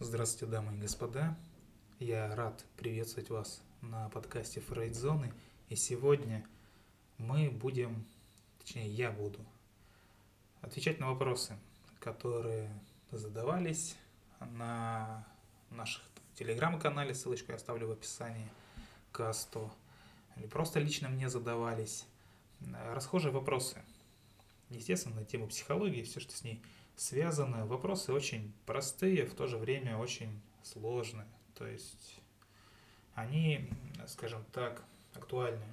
Здравствуйте, дамы и господа. Я рад приветствовать вас на подкасте Фрейдзоны. И сегодня мы будем, точнее я буду, отвечать на вопросы, которые задавались на наших телеграм-канале, ссылочку я оставлю в описании к 100, или просто лично мне задавались. Расхожие вопросы. Естественно, на тему психологии, все, что с ней связаны. Вопросы очень простые, в то же время очень сложные. То есть они, скажем так, актуальны.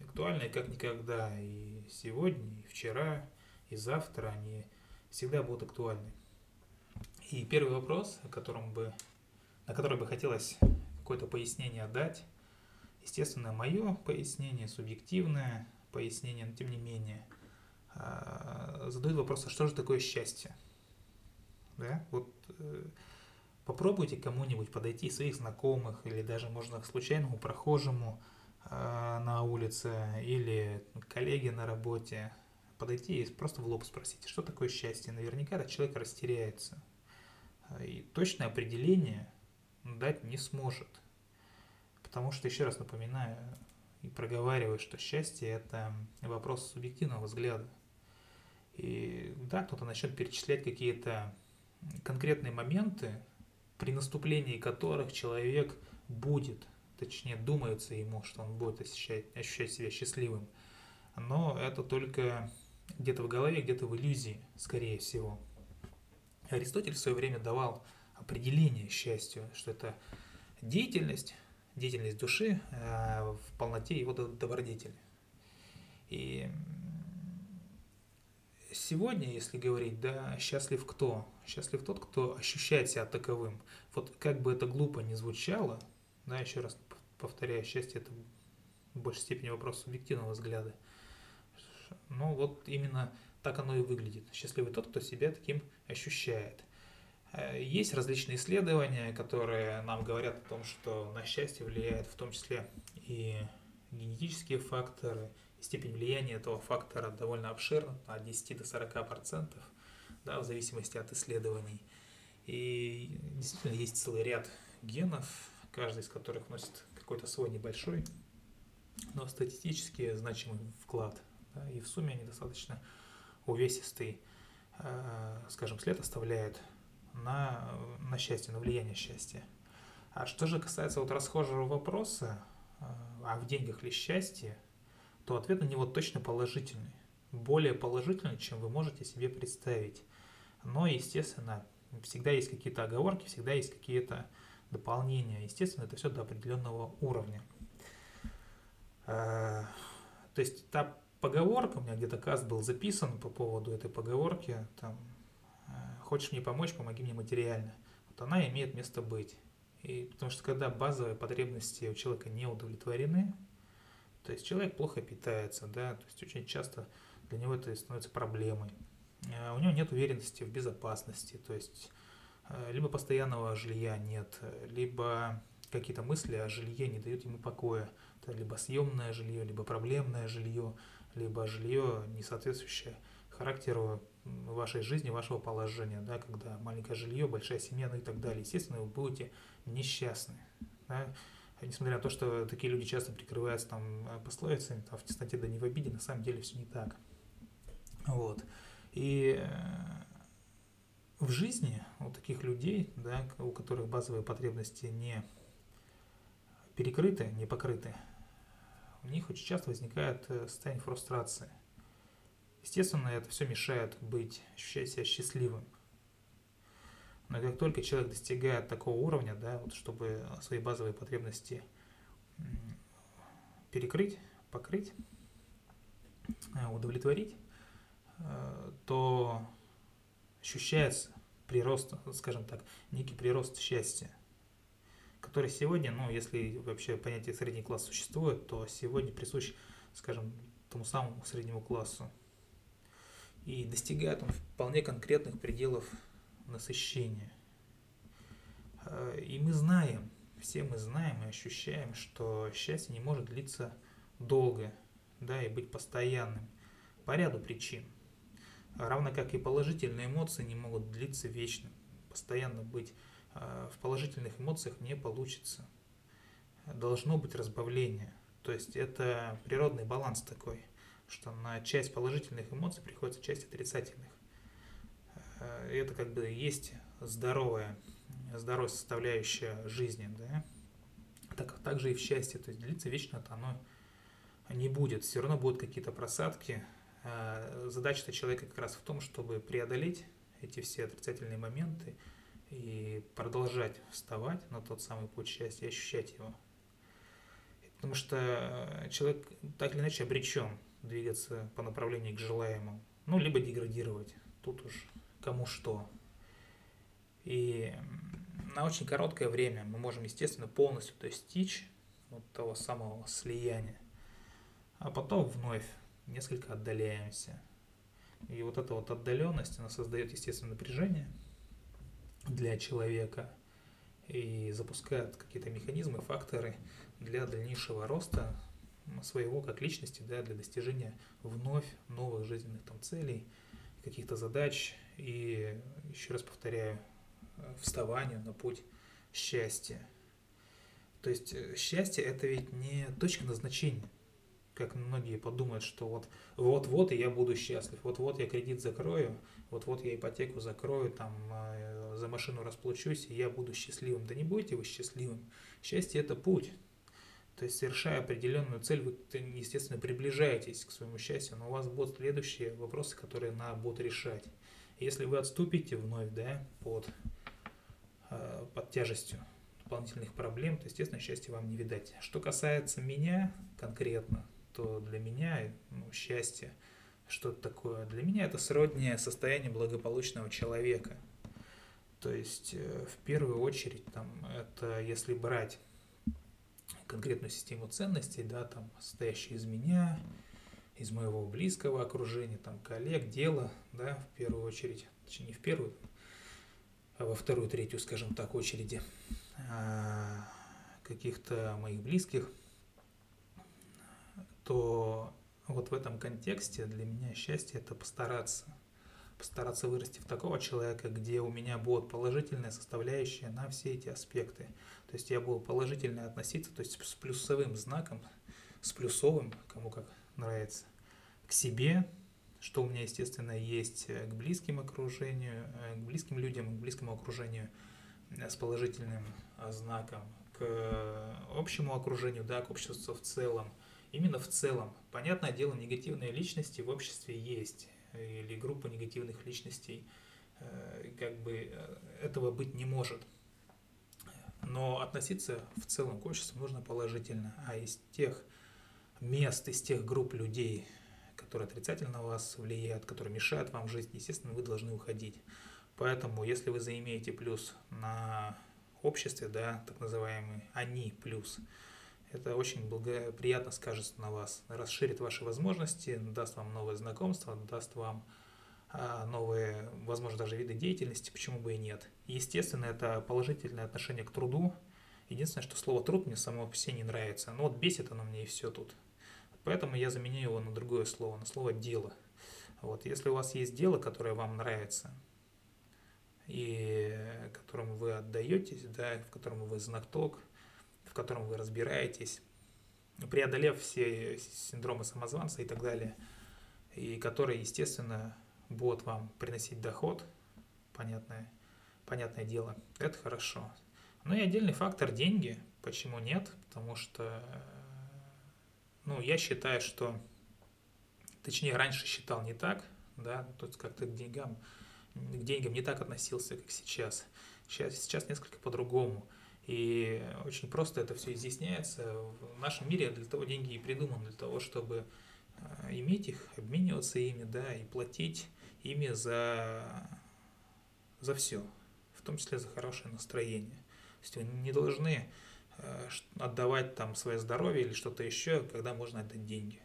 Актуальны как никогда. И сегодня, и вчера, и завтра они всегда будут актуальны. И первый вопрос, о котором бы, на который бы хотелось какое-то пояснение дать, естественно, мое пояснение, субъективное пояснение, но тем не менее – задают вопрос, а что же такое счастье? Да? Вот э, попробуйте кому-нибудь подойти своих знакомых или даже можно к случайному прохожему э, на улице или коллеге на работе подойти и просто в лоб спросить, что такое счастье. Наверняка этот человек растеряется. И точное определение дать не сможет. Потому что, еще раз напоминаю и проговариваю, что счастье – это вопрос субъективного взгляда. И да, кто-то начнет перечислять какие-то конкретные моменты, при наступлении которых человек будет, точнее думается ему, что он будет ощущать, ощущать себя счастливым. Но это только где-то в голове, где-то в иллюзии, скорее всего. Аристотель в свое время давал определение счастью, что это деятельность, деятельность души э, в полноте его добродетели. И сегодня, если говорить, да, счастлив кто? Счастлив тот, кто ощущает себя таковым. Вот как бы это глупо не звучало, да, еще раз повторяю, счастье это в большей степени вопрос субъективного взгляда. Но вот именно так оно и выглядит. Счастливый тот, кто себя таким ощущает. Э, есть различные исследования, которые нам говорят о том, что на счастье влияет в том числе и генетические факторы, степень влияния этого фактора довольно обширна, от 10 до 40 процентов, да, в зависимости от исследований. И действительно есть целый ряд генов, каждый из которых носит какой-то свой небольшой, но статистически значимый вклад. Да, и в сумме они достаточно увесистый, э, скажем, след оставляют на, на счастье, на влияние счастья. А что же касается вот расхожего вопроса, э, а в деньгах ли счастье, то ответ на него точно положительный. Более положительный, чем вы можете себе представить. Но, естественно, всегда есть какие-то оговорки, всегда есть какие-то дополнения. Естественно, это все до определенного уровня. А, то есть та поговорка, у меня где-то каст был записан по поводу этой поговорки, там, «А, хочешь мне помочь, помоги мне материально. Вот она имеет место быть. И потому что когда базовые потребности у человека не удовлетворены, то есть человек плохо питается, да, то есть очень часто для него это становится проблемой. Э, у него нет уверенности в безопасности, то есть э, либо постоянного жилья нет, либо какие-то мысли о жилье не дают ему покоя. Это либо съемное жилье, либо проблемное жилье, либо жилье, не соответствующее характеру вашей жизни, вашего положения, да, когда маленькое жилье, большая семья, ну и так далее. Естественно, вы будете несчастны. Да несмотря на то, что такие люди часто прикрываются там э, пословицами, там, в тесноте да не в обиде, на самом деле все не так. Вот. И э, в жизни у таких людей, да, у которых базовые потребности не перекрыты, не покрыты, у них очень часто возникает э, состояние фрустрации. Естественно, это все мешает быть, ощущать себя счастливым. Но как только человек достигает такого уровня, да, вот чтобы свои базовые потребности перекрыть, покрыть, э, удовлетворить, э, то ощущается прирост, скажем так, некий прирост счастья, который сегодня, ну, если вообще понятие средний класс существует, то сегодня присущ, скажем, тому самому среднему классу. И достигает он вполне конкретных пределов насыщения. Э, и мы знаем, все мы знаем и ощущаем, что счастье не может длиться долго, да, и быть постоянным по ряду причин. Равно как и положительные эмоции не могут длиться вечно, постоянно быть в положительных эмоциях не получится. Должно быть разбавление. То есть это природный баланс такой, что на часть положительных эмоций приходится часть отрицательных. И это как бы есть здоровая, здоровая составляющая жизни, да. Так, также и в счастье, то есть длиться вечно это оно не будет. Все равно будут какие-то просадки. А, задача человека как раз в том, чтобы преодолеть эти все отрицательные моменты и продолжать вставать на тот самый путь счастья и ощущать его. Потому что э, человек так или иначе обречен двигаться по направлению к желаемому. Ну, либо деградировать. Тут уж кому что. И на очень короткое время мы можем, естественно, полностью достичь вот того самого слияния а потом вновь несколько отдаляемся. И вот эта вот отдаленность, она создает, естественно, напряжение для человека и запускает какие-то механизмы, факторы для дальнейшего роста своего как личности, да, для достижения вновь новых жизненных там целей, каких-то задач и, еще раз повторяю, вставанию на путь счастья. То есть э, счастье это ведь не точка назначения – как многие подумают, что вот вот-вот и я буду счастлив, вот-вот я кредит закрою, вот-вот я ипотеку закрою, там э, за машину расплачусь, и я буду счастливым. Да не будете вы счастливым. Счастье – это путь. То есть, совершая определенную цель, вы, естественно, приближаетесь к своему счастью, но у вас будут следующие вопросы, которые надо будет решать. Если вы отступите вновь да, под, э, под тяжестью дополнительных проблем, то, естественно, счастья вам не видать. Что касается меня конкретно, то для меня ну, счастье что-то такое. Для меня это сроднее состояние благополучного человека. То есть э, в первую очередь там это если брать конкретную систему ценностей, да, там состоящую из меня, из моего близкого окружения, там коллег, дела, да, в первую очередь, точнее не в первую, а во вторую, третью, скажем так, очереди а, каких-то моих близких, то вот в этом контексте для меня счастье это постараться. Постараться вырасти в такого человека, где у меня будет положительная составляющая на все эти аспекты. То есть я буду положительно относиться, то есть с плюсовым знаком, с плюсовым, кому как нравится, к себе, что у меня, естественно, есть к близким окружению, к близким людям, к близкому окружению с положительным знаком, к общему окружению, да, к обществу в целом – именно в целом. Понятное дело, негативные личности в обществе есть, или группа негативных личностей, э, как бы э, этого быть не может. Но относиться в целом к обществу нужно положительно, а из тех мест, из тех групп людей, которые отрицательно на вас влияют, которые мешают вам жить, естественно, вы должны уходить. Поэтому, если вы заимеете плюс на обществе, да, так называемый «они плюс», это очень благоприятно скажется на вас, расширит ваши возможности, даст вам новые знакомства, даст вам а, новые, возможно, даже виды деятельности, почему бы и нет. Естественно, это положительное отношение к труду. Единственное, что слово труд мне само по себе не нравится. Но вот бесит оно мне и все тут. Поэтому я заменю его на другое слово, на слово дело. Вот, если у вас есть дело, которое вам нравится, и которому вы отдаетесь, да, в котором вы знаток, в котором вы разбираетесь, преодолев все синдромы самозванца и так далее, и которые, естественно, будут вам приносить доход, понятное, понятное дело, это хорошо. Ну и отдельный фактор – деньги. Почему нет? Потому что, ну, я считаю, что, точнее, раньше считал не так, да, есть как-то к деньгам, к деньгам не так относился, как сейчас. Сейчас, сейчас несколько по-другому – и очень просто это все изъясняется. В нашем мире для того деньги и придуманы, для того, чтобы э, иметь их, обмениваться ими, да, и платить ими за, за все, в том числе за хорошее настроение. То есть вы не должны отдавать там свое здоровье или что-то еще, когда можно отдать деньги.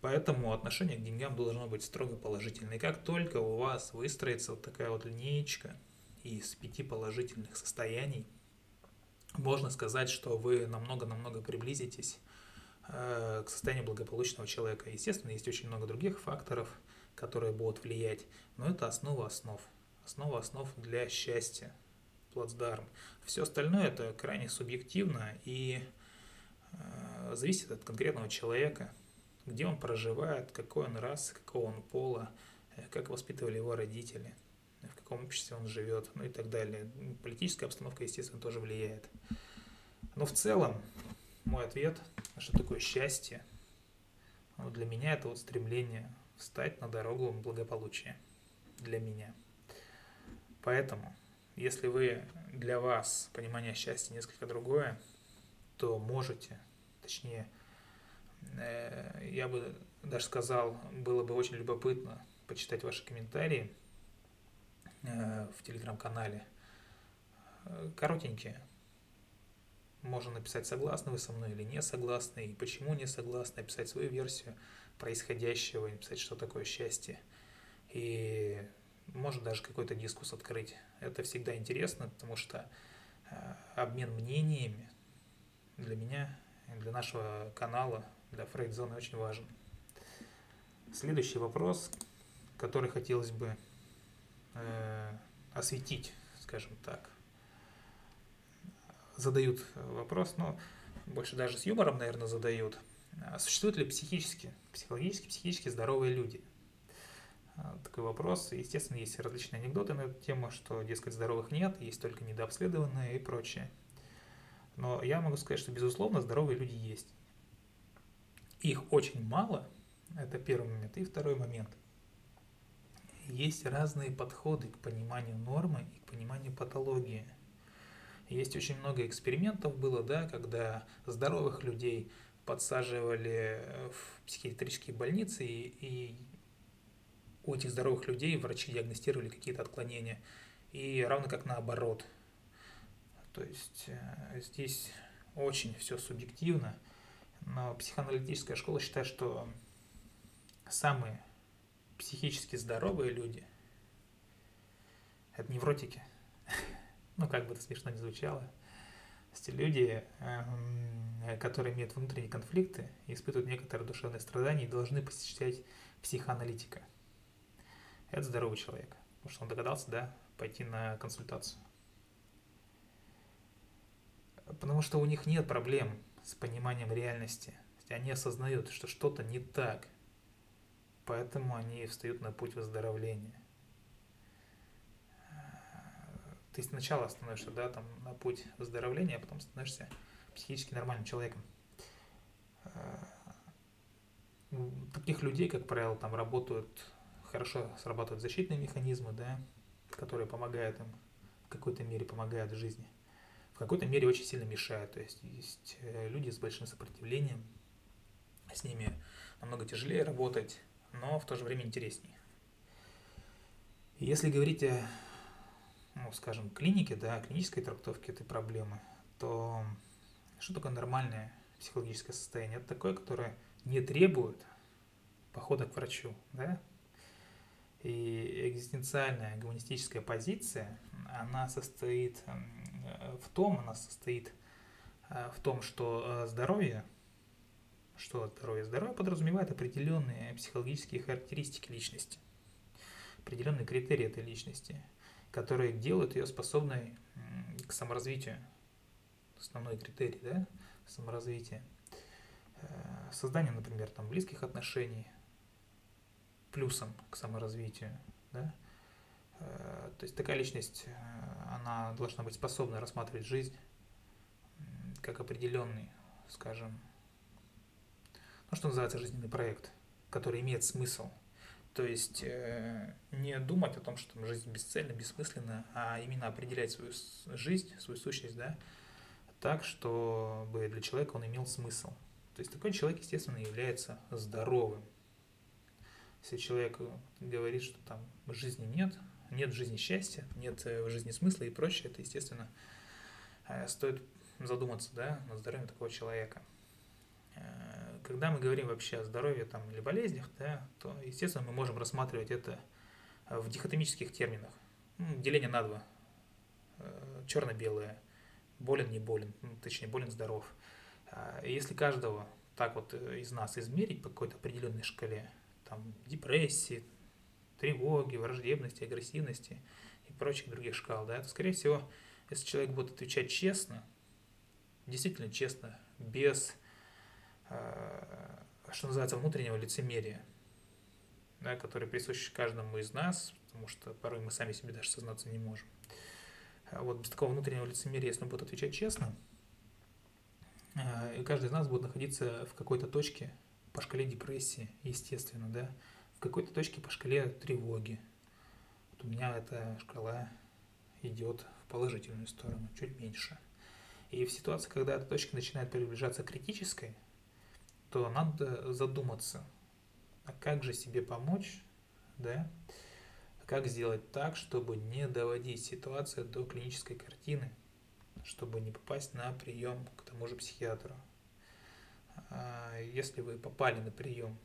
Поэтому отношение к деньгам должно быть строго положительное. И как только у вас выстроится вот такая вот линеечка из пяти положительных состояний – можно сказать, что вы намного-намного приблизитесь э, к состоянию благополучного человека. Естественно, есть очень много других факторов, которые будут влиять, но это основа основ. Основа основ для счастья, плацдарм. Все остальное это крайне субъективно и э, зависит от конкретного человека, где он проживает, какой он рас, какого он пола, э, как воспитывали его родители, в каком обществе он живет, ну и так далее. Политическая обстановка, естественно, тоже влияет. Но в целом, мой ответ, что такое счастье, ну, для меня это вот стремление встать на дорогу благополучия. Для меня. Поэтому, если вы для вас понимание счастья несколько другое, то можете, точнее, э, я бы даже сказал, было бы очень любопытно почитать ваши комментарии э, в телеграм-канале. Э, коротенькие. Можно написать, согласны вы со мной или не согласны, и почему не согласны, описать свою версию происходящего, написать, что такое счастье. И может даже какой-то дискус открыть. Это всегда интересно, потому что э, обмен мнениями для меня, для нашего канала, для Фрейдзоны очень важен. Следующий вопрос, который хотелось бы э, осветить, скажем так. Задают вопрос, но больше даже с юмором, наверное, задают. А существуют ли психически, психологически, психически здоровые люди? А, такой вопрос. Естественно, есть различные анекдоты на эту тему, что, дескать, здоровых нет, есть только недообследованные и прочее. Но я могу сказать, что, безусловно, здоровые люди есть. Их очень мало, это первый момент. И второй момент. Есть разные подходы к пониманию нормы и к пониманию патологии. Есть очень много экспериментов было, да, когда здоровых людей подсаживали в психиатрические больницы и, и у этих здоровых людей врачи диагностировали какие-то отклонения. И равно как наоборот. То есть э, здесь очень все субъективно, но психоаналитическая школа считает, что самые психически здоровые люди – это невротики. ну, как бы это смешно не звучало. Те люди, эм, которые имеют внутренние конфликты, испытывают некоторые душевные страдания и должны посещать психоаналитика – это здоровый человек. Потому что он догадался, да, пойти на консультацию. Потому что у них нет проблем с пониманием реальности. Они осознают, что что-то не так. Поэтому они встают на путь выздоровления. Ты сначала становишься, да, там, на путь выздоровления, а потом становишься психически нормальным человеком. Таких людей, как правило, там работают хорошо срабатывают защитные механизмы, да, которые помогают им, в какой-то мере помогают в жизни. В какой-то мере очень сильно мешают. То есть есть э, люди с большим сопротивлением, с ними намного тяжелее работать, но в то же время интереснее. Если говорить о, ну, скажем, клинике, да, клинической трактовке этой проблемы, то что такое нормальное психологическое состояние? Это такое, которое не требует похода к врачу, да, и экзистенциальная гуманистическая позиция, она состоит в том, она состоит э, в том, что э, здоровье, что здоровье? Здоровье подразумевает определенные психологические характеристики личности, определенные критерии этой личности, которые делают ее способной к саморазвитию. Основной критерий, да, саморазвития. Э, создание, например, там, близких отношений – плюсом к саморазвитию. Да? Э, то есть такая личность, э, она должна быть способна рассматривать жизнь как определенный, скажем, ну, что называется жизненный проект, который имеет смысл. То есть э, не думать о том, что жизнь бесцельна, бессмысленна, а именно определять свою жизнь, свою сущность, да, так, чтобы для человека он имел смысл. То есть такой человек, естественно, является здоровым, если человек говорит, что там жизни нет, нет в жизни счастья, нет э, в жизни смысла и прочее, это, естественно, э, стоит задуматься да, над здоровьем такого человека. Э, когда мы говорим вообще о здоровье там, или болезнях, да, то, естественно, мы можем рассматривать это в дихотомических терминах. Ну, деление на два. Черно-белое. Болен, не болен. Ну, точнее, болен, здоров. Если каждого так вот из нас измерить по какой-то определенной шкале, там, депрессии, тревоги, враждебности, агрессивности и прочих других шкал, да, то, скорее всего, Если человек будет отвечать честно, действительно честно, без, э, что называется, внутреннего лицемерия, да, который присущ каждому из нас, потому что порой мы сами себе даже сознаться не можем. А вот без такого внутреннего лицемерия, если он будет отвечать честно, э, и каждый из нас будет находиться в какой-то точке по шкале депрессии, естественно, да, в какой-то точке по шкале тревоги. Вот у меня эта шкала идет в положительную сторону, чуть меньше. И в ситуации, когда эта точка начинает приближаться к критической, то надо задуматься, а как же себе помочь, да, как сделать так, чтобы не доводить ситуацию до клинической картины, чтобы не попасть на прием к тому же психиатру. А если вы попали на прием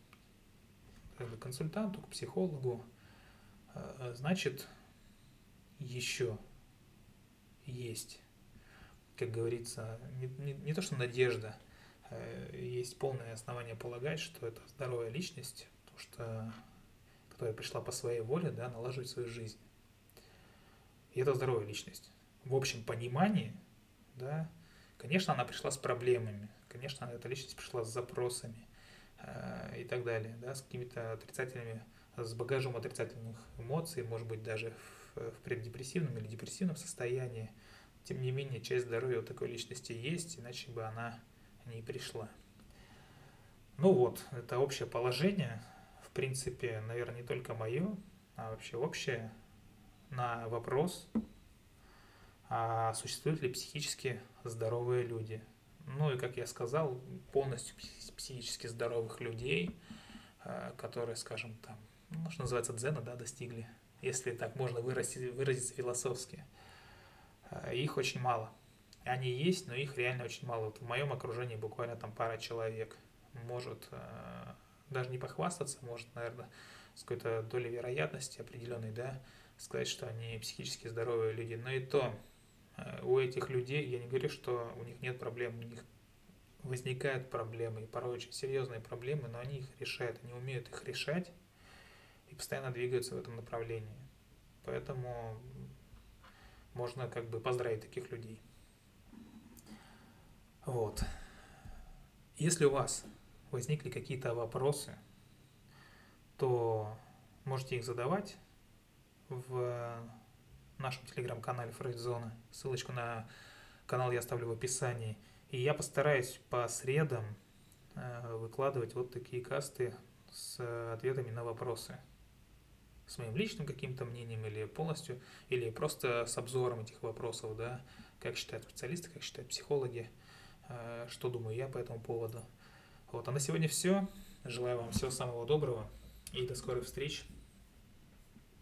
к консультанту, к психологу, а, значит, еще есть, как говорится, не, не, не то что надежда, а есть полное основание полагать, что это здоровая личность, потому что которая пришла по своей воле, да, налаживать свою жизнь. И это здоровая личность. В общем понимании, да, конечно, она пришла с проблемами, конечно, эта личность пришла с запросами э, и так далее, да, с какими-то отрицательными, с багажом отрицательных эмоций, может быть, даже в, в преддепрессивном или депрессивном состоянии. Тем не менее, часть здоровья у такой личности есть, иначе бы она не пришла. Ну вот, это общее положение принципе, наверное, не только мое, а вообще общее на вопрос, а существуют ли психически здоровые люди. Ну и, как я сказал, полностью психически здоровых людей, э, которые, скажем, там, ну, что называется, дзена, да, достигли, если так можно выразить, выразиться философски. Э, их очень мало. Они есть, но их реально очень мало. Вот в моем окружении буквально там пара человек может э, даже не похвастаться, может, наверное, с какой-то долей вероятности определенной, да, сказать, что они психически здоровые люди. Но и то, у этих людей, я не говорю, что у них нет проблем, у них возникают проблемы, и порой очень серьезные проблемы, но они их решают, они умеют их решать и постоянно двигаются в этом направлении. Поэтому можно как бы поздравить таких людей. Вот. Если у вас возникли какие-то вопросы, то можете их задавать в нашем телеграм-канале Фрейдзона. Ссылочку на канал я оставлю в описании. И я постараюсь по средам э, выкладывать вот такие касты с ответами на вопросы. С моим личным каким-то мнением или полностью, или просто с обзором этих вопросов, да, как считают специалисты, как считают психологи, э, что думаю я по этому поводу. Вот, а на сегодня все. Желаю вам всего самого доброго и до скорых встреч.